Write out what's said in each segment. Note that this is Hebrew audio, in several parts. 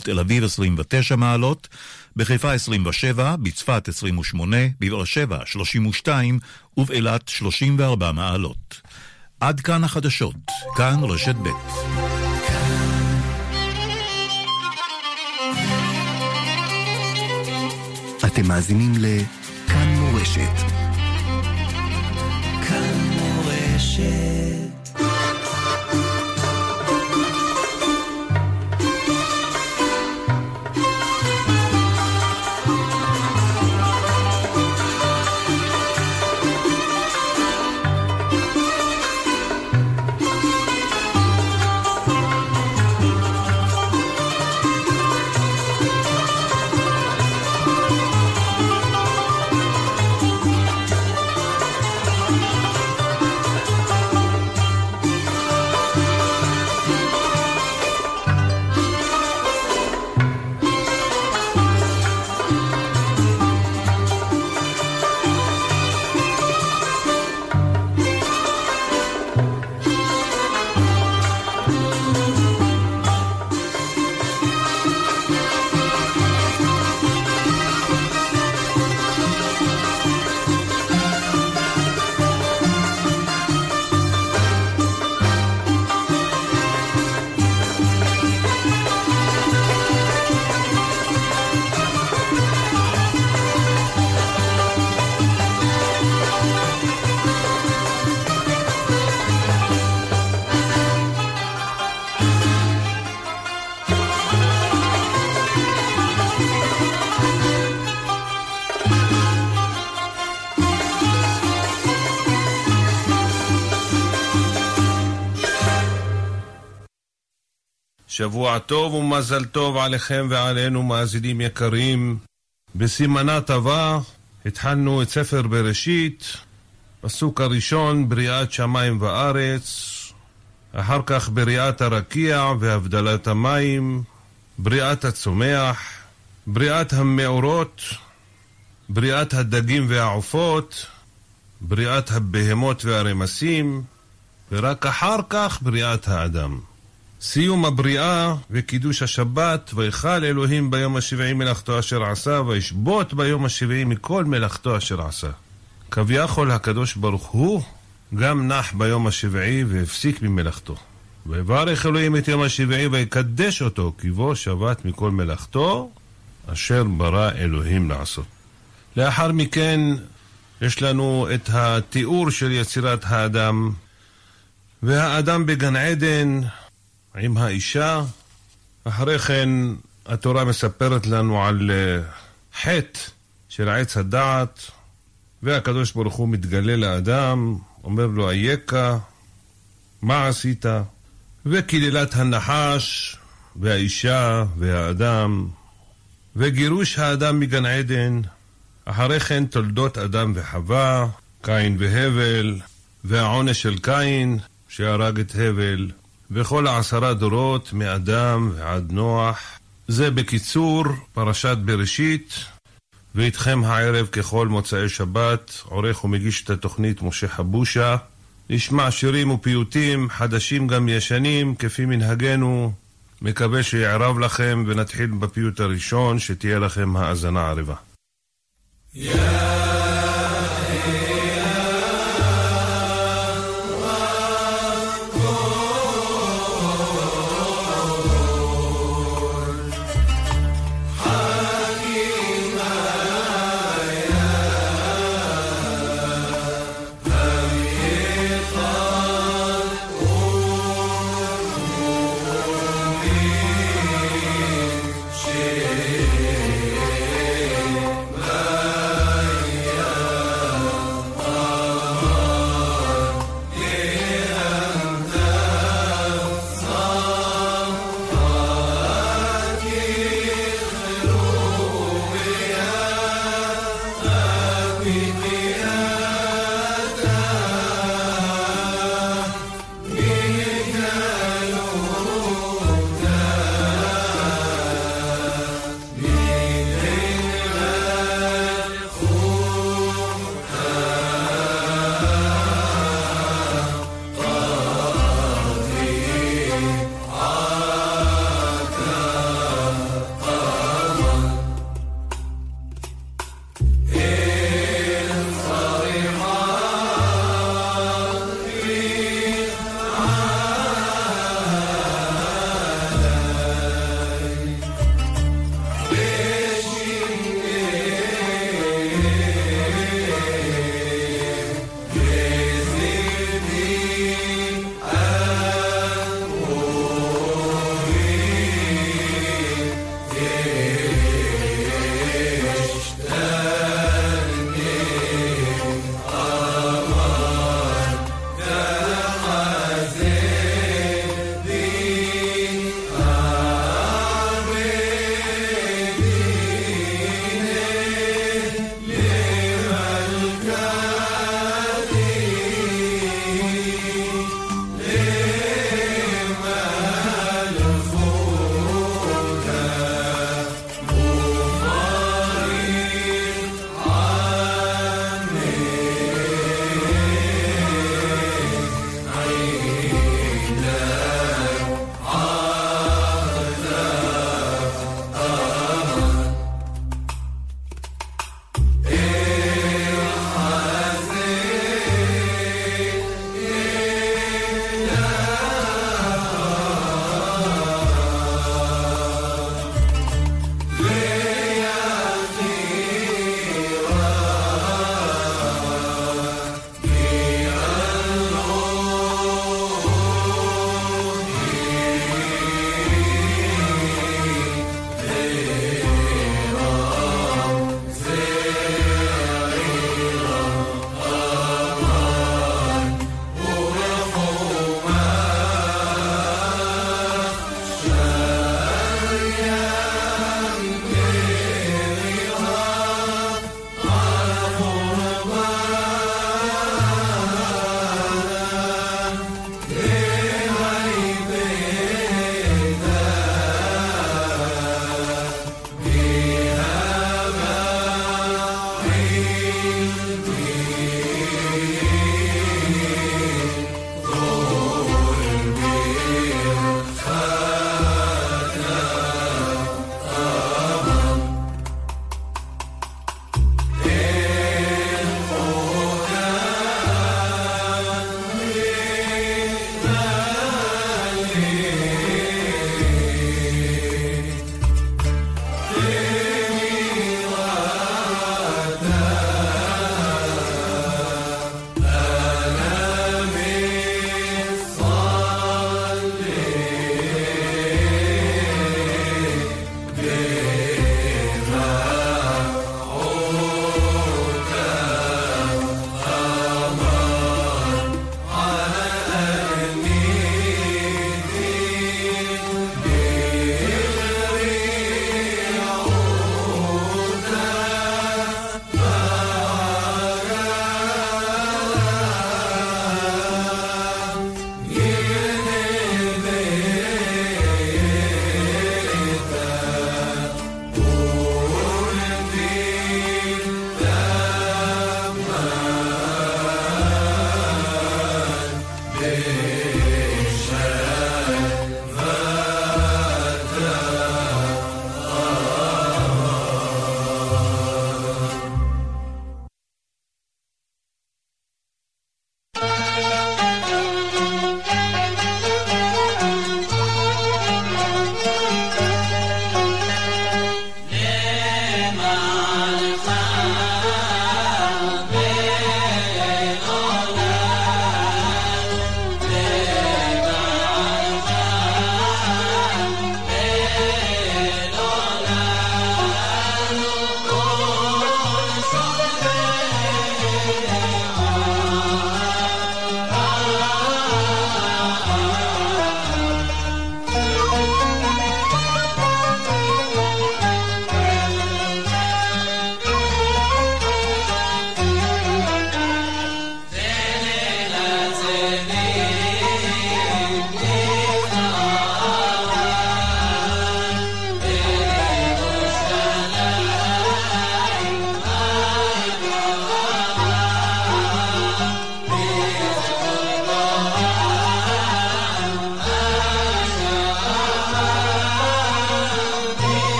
ובתל אביב 29 מעלות, בחיפה 27, בצפת 28, בבאר שבע 32 ובאילת 34 מעלות. עד כאן החדשות, כאן רשת ב'. אתם מאזינים לכאן מורשת. שבוע טוב ומזל טוב עליכם ועלינו, מאזינים יקרים. בסימנה טבע התחלנו את ספר בראשית, פסוק הראשון, בריאת שמיים וארץ, אחר כך בריאת הרקיע והבדלת המים, בריאת הצומח, בריאת המאורות, בריאת הדגים והעופות, בריאת הבהמות והרמסים, ורק אחר כך בריאת האדם. סיום הבריאה וקידוש השבת, ויכל אלוהים ביום השבעי מלאכתו אשר עשה, וישבות ביום השבעי מכל מלאכתו אשר עשה. כביכול הקדוש ברוך הוא גם נח ביום השבעי והפסיק ממלאכתו. ויברך אלוהים את יום השבעי ויקדש אותו, כי בו שבת מכל מלאכתו, אשר ברא אלוהים לעשות. לאחר מכן יש לנו את התיאור של יצירת האדם, והאדם בגן עדן עם האישה. אחרי כן התורה מספרת לנו על אה, חטא של עץ הדעת, והקדוש ברוך הוא מתגלה לאדם, אומר לו אייכה, מה עשית? וקללת הנחש, והאישה, והאדם, וגירוש האדם מגן עדן, אחרי כן תולדות אדם וחווה, קין והבל, והעונש של קין שהרג את הבל, וכל העשרה דורות מאדם ועד נוח. זה בקיצור פרשת בראשית, ואיתכם הערב ככל מוצאי שבת, עורך ומגיש את התוכנית משה חבושה. נשמע שירים ופיוטים, חדשים גם ישנים, כפי מנהגנו. מקווה שיערב לכם, ונתחיל בפיוט הראשון, שתהיה לכם האזנה ערבה. Yeah.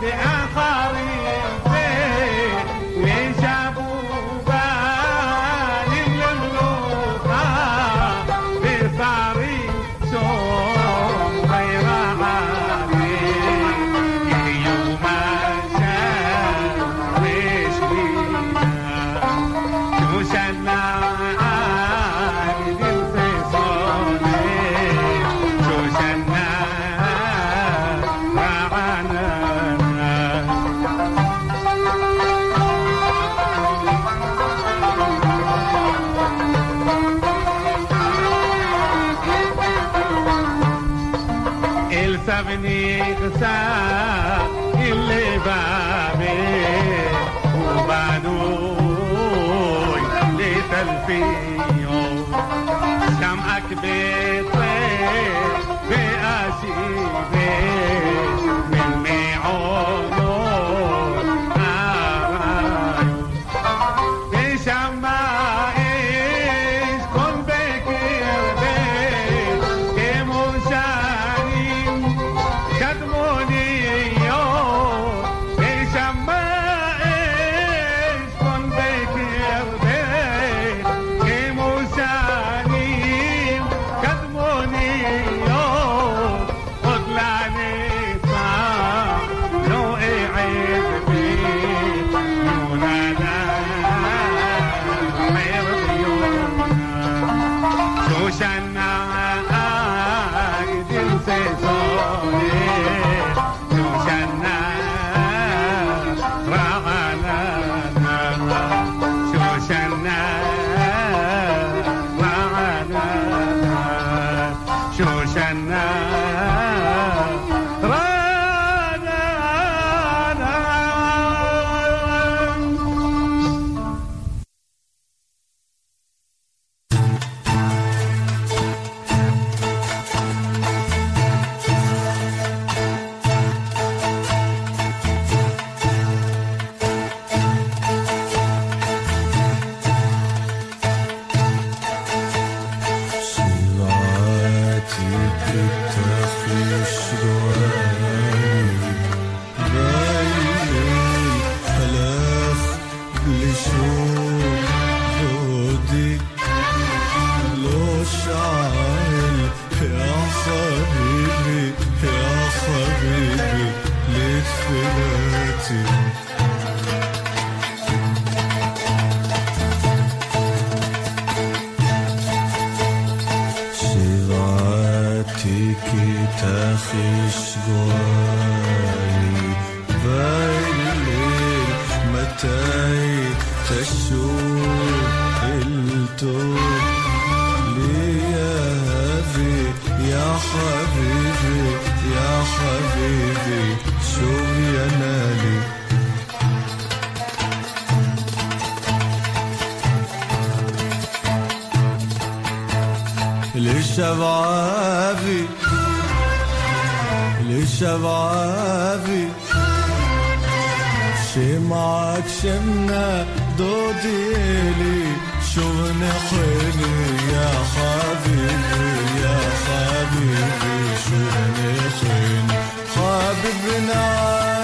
Yeah.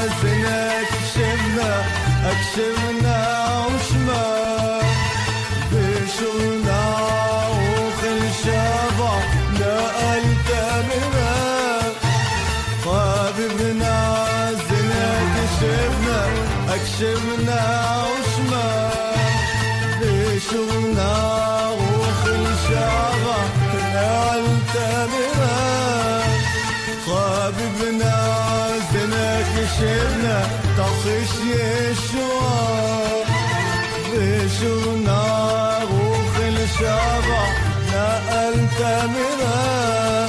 سنك اكشفنا اكشفنا شبنا تخش يشوى بشونا وخل شابا نقلت منا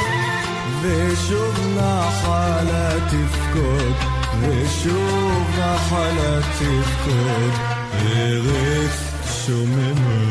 بشوفنا حالاتي فكود بشوفنا حالاتي فكود غيرت شو منا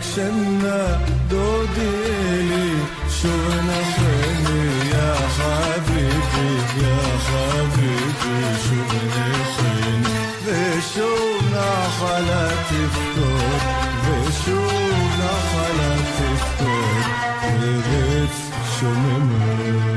ξένα το τέλει Σου ένα φρένι για χαβίτη, για χαβίτη Σου ένα φρένι Δε σου να χαλατευτώ Δε σου να χαλατευτώ Δε σου με μένει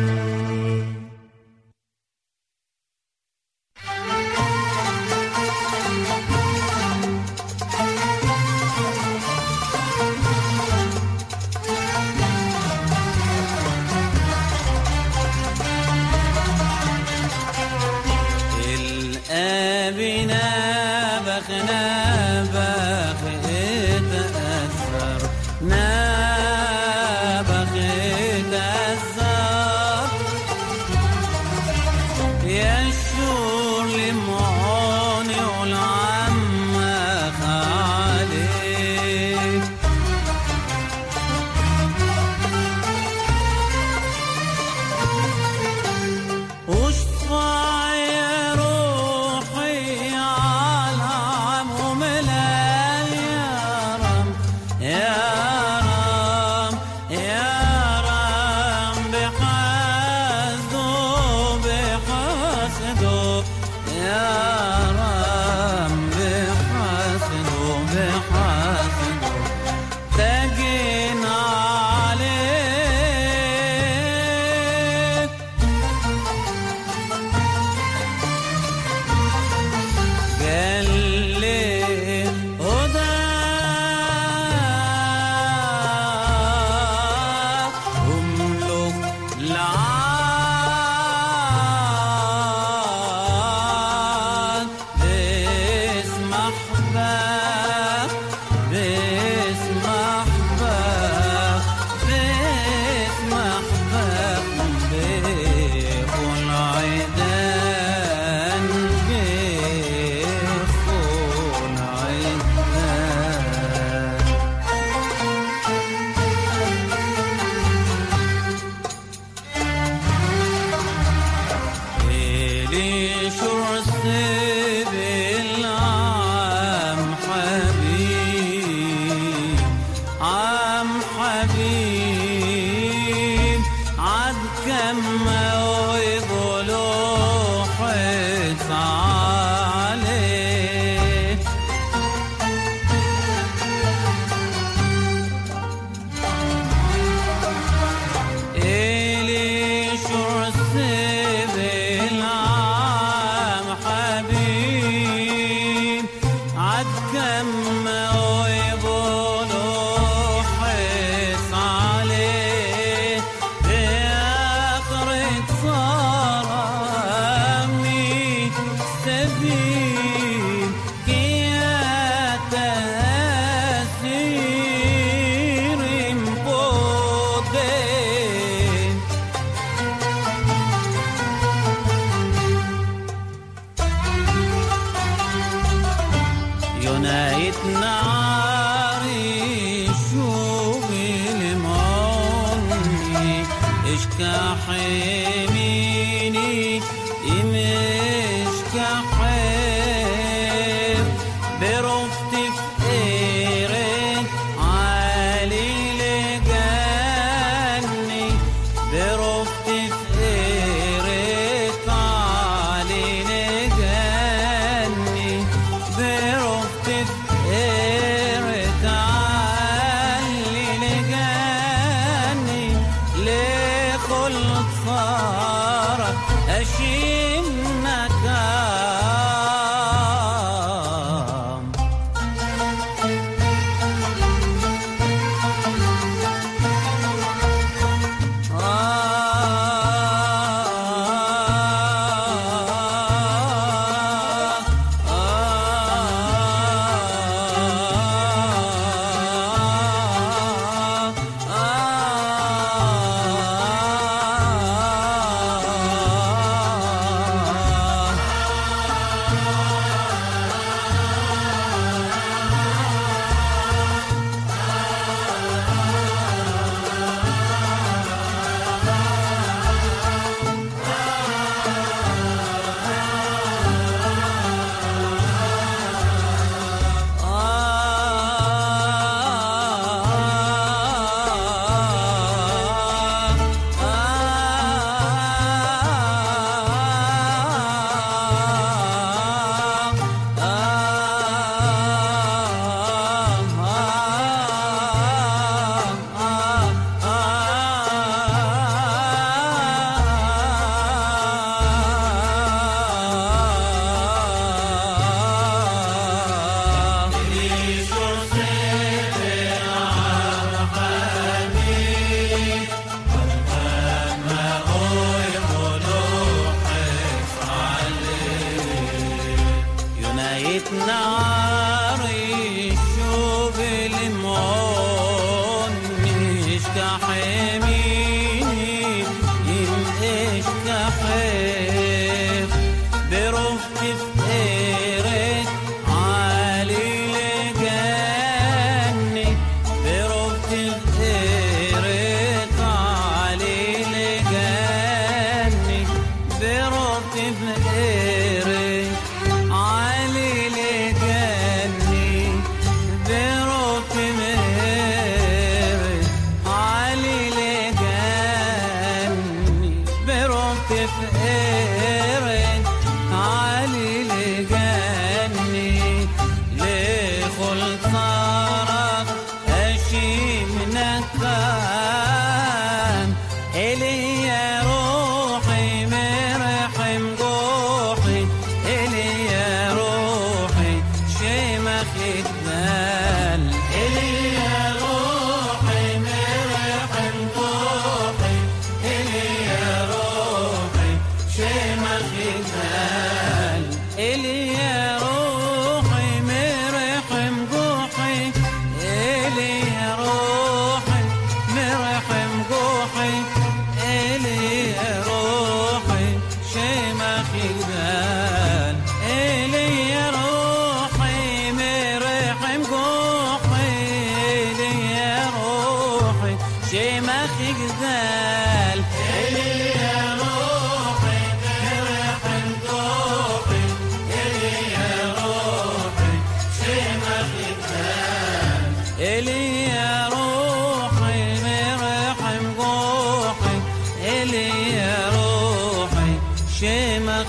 تحمي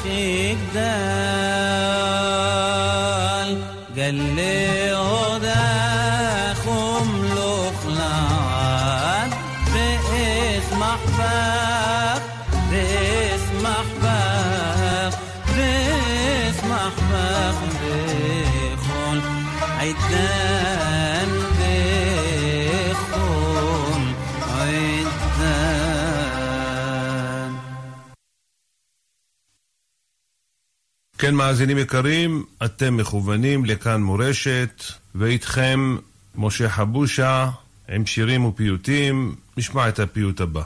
تقدر قال لي هدى כן, מאזינים יקרים, אתם מכוונים לכאן מורשת, ואיתכם משה חבושה עם שירים ופיוטים. נשמע את הפיוט הבא.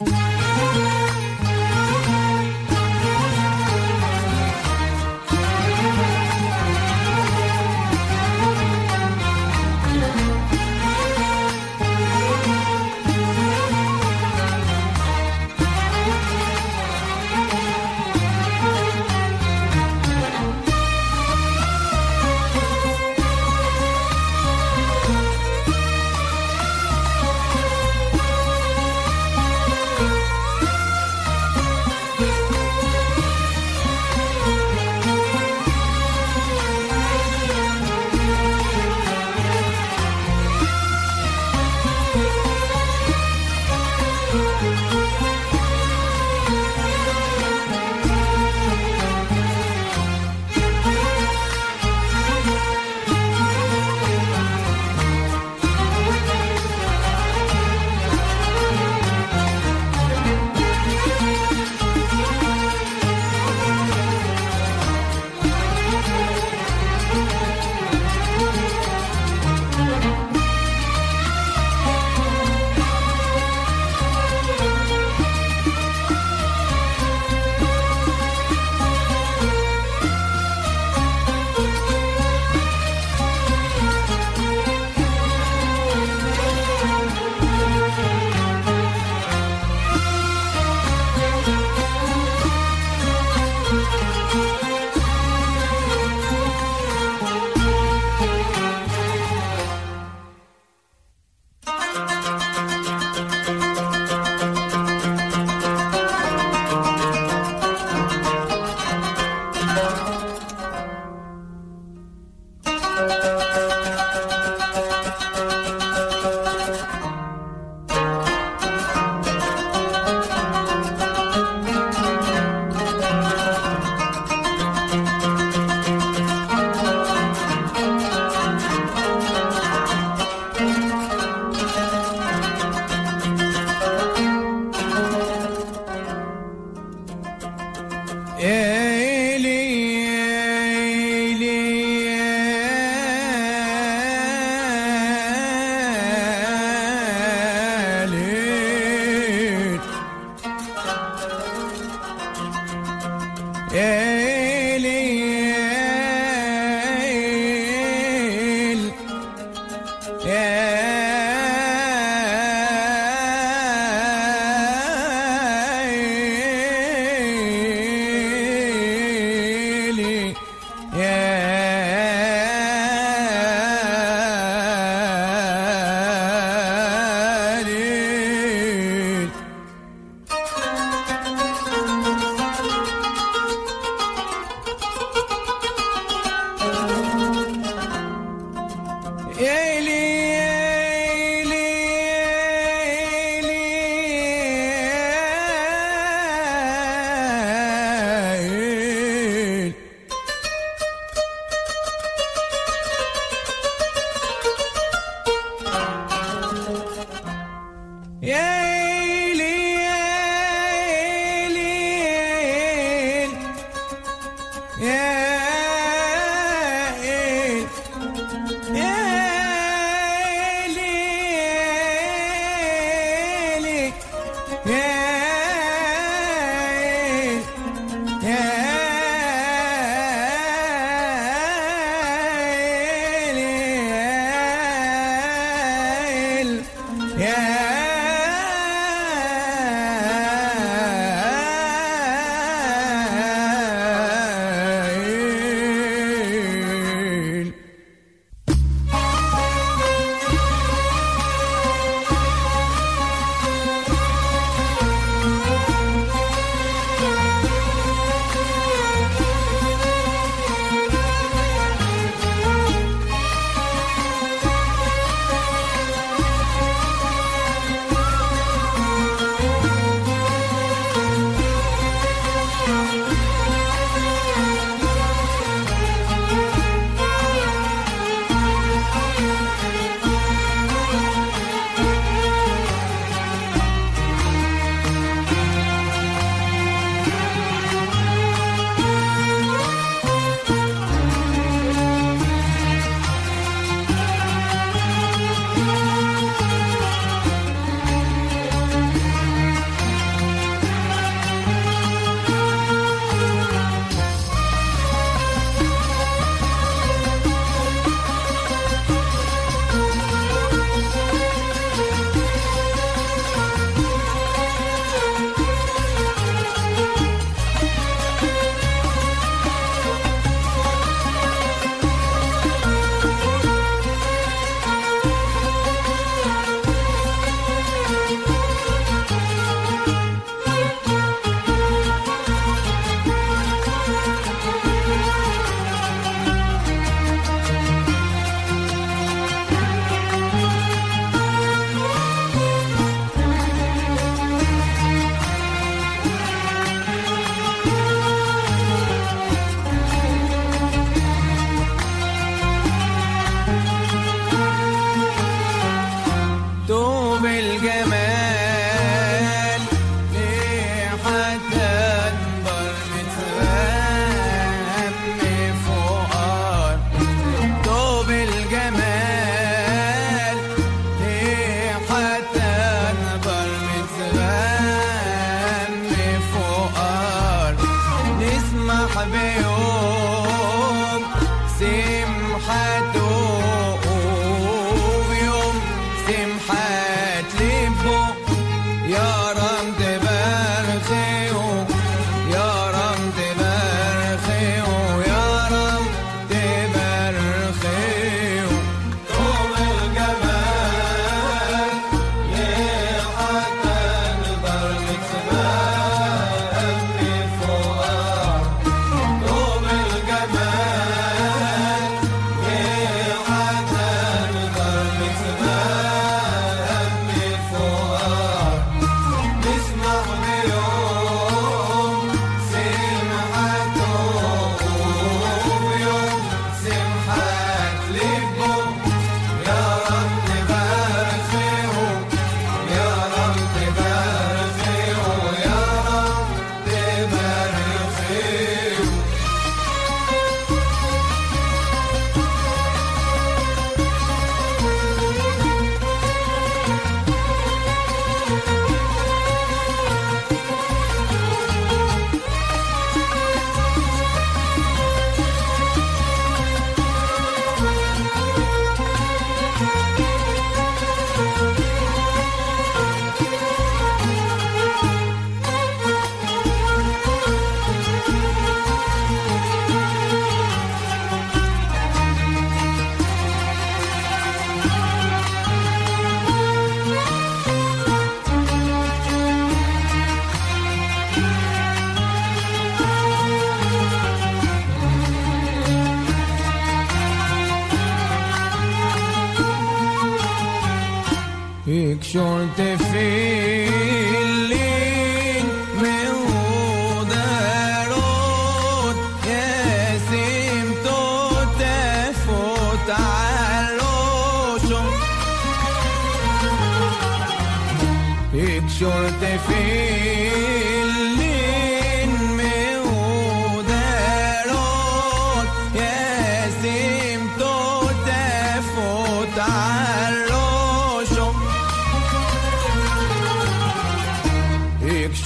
thank you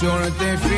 Jonathan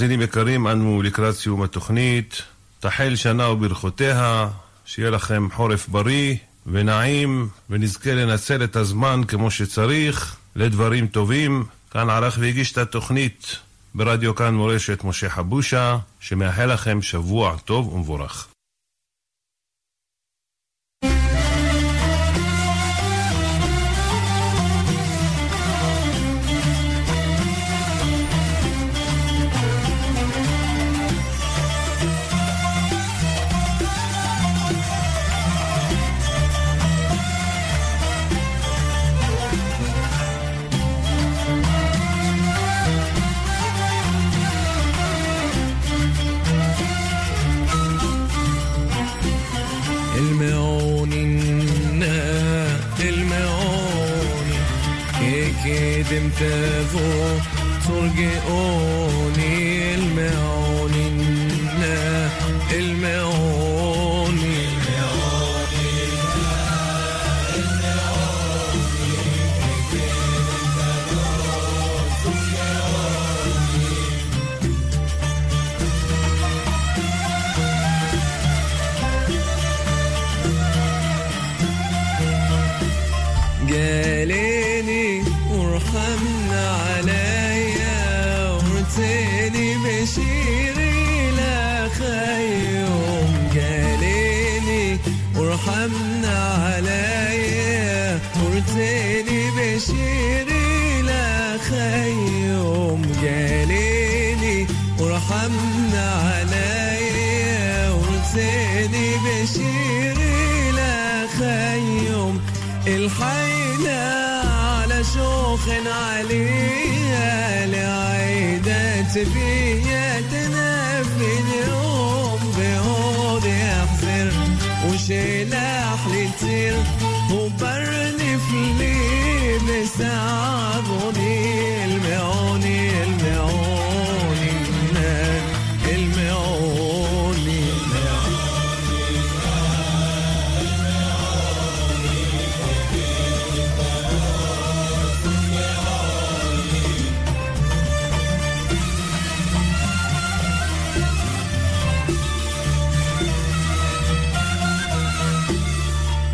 מאזינים יקרים, אנו לקראת סיום התוכנית. תחל שנה וברכותיה, שיהיה לכם חורף בריא ונעים, ונזכה לנצל את הזמן כמו שצריך, לדברים טובים. כאן ערך והגיש את התוכנית ברדיו כאן מורשת משה חבושה, שמאחל לכם שבוע טוב ומבורך.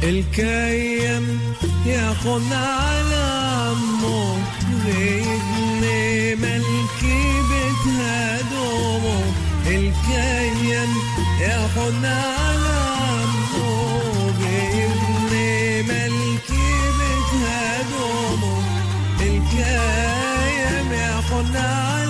الكيم ياخد على عمه غيبن ملكي بيتها دومه الكيم ياخد على عمه غيبن ملكي بيتها دومه الكيم ياخد على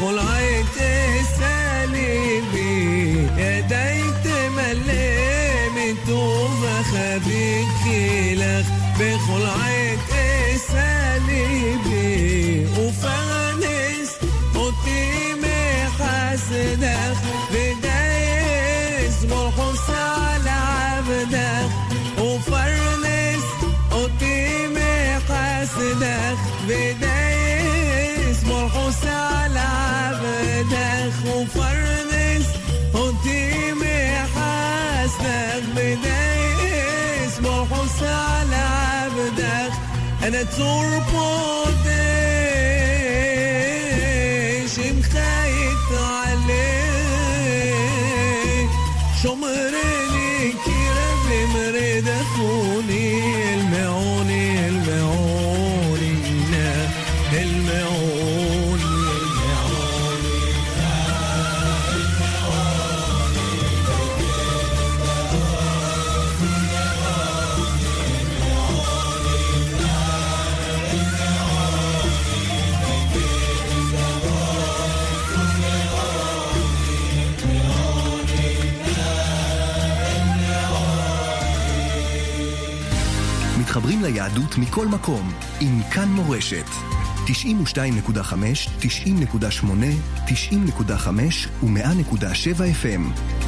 خلعت سالبي يديك ملمت وبخبيك لخ بخلعت سالبي وفانس قدامي حسدك بدايس والحس على عبدك. وفرنس قدامي حسدك بدايس مفرمس قدامي حاسدك بدايس مرحوس على عبدك. أنا تربط إيش مخيط على ליהדות מכל מקום עם כאן מורשת. 92.5, 90.8, 90.5 ו-100.7 FM.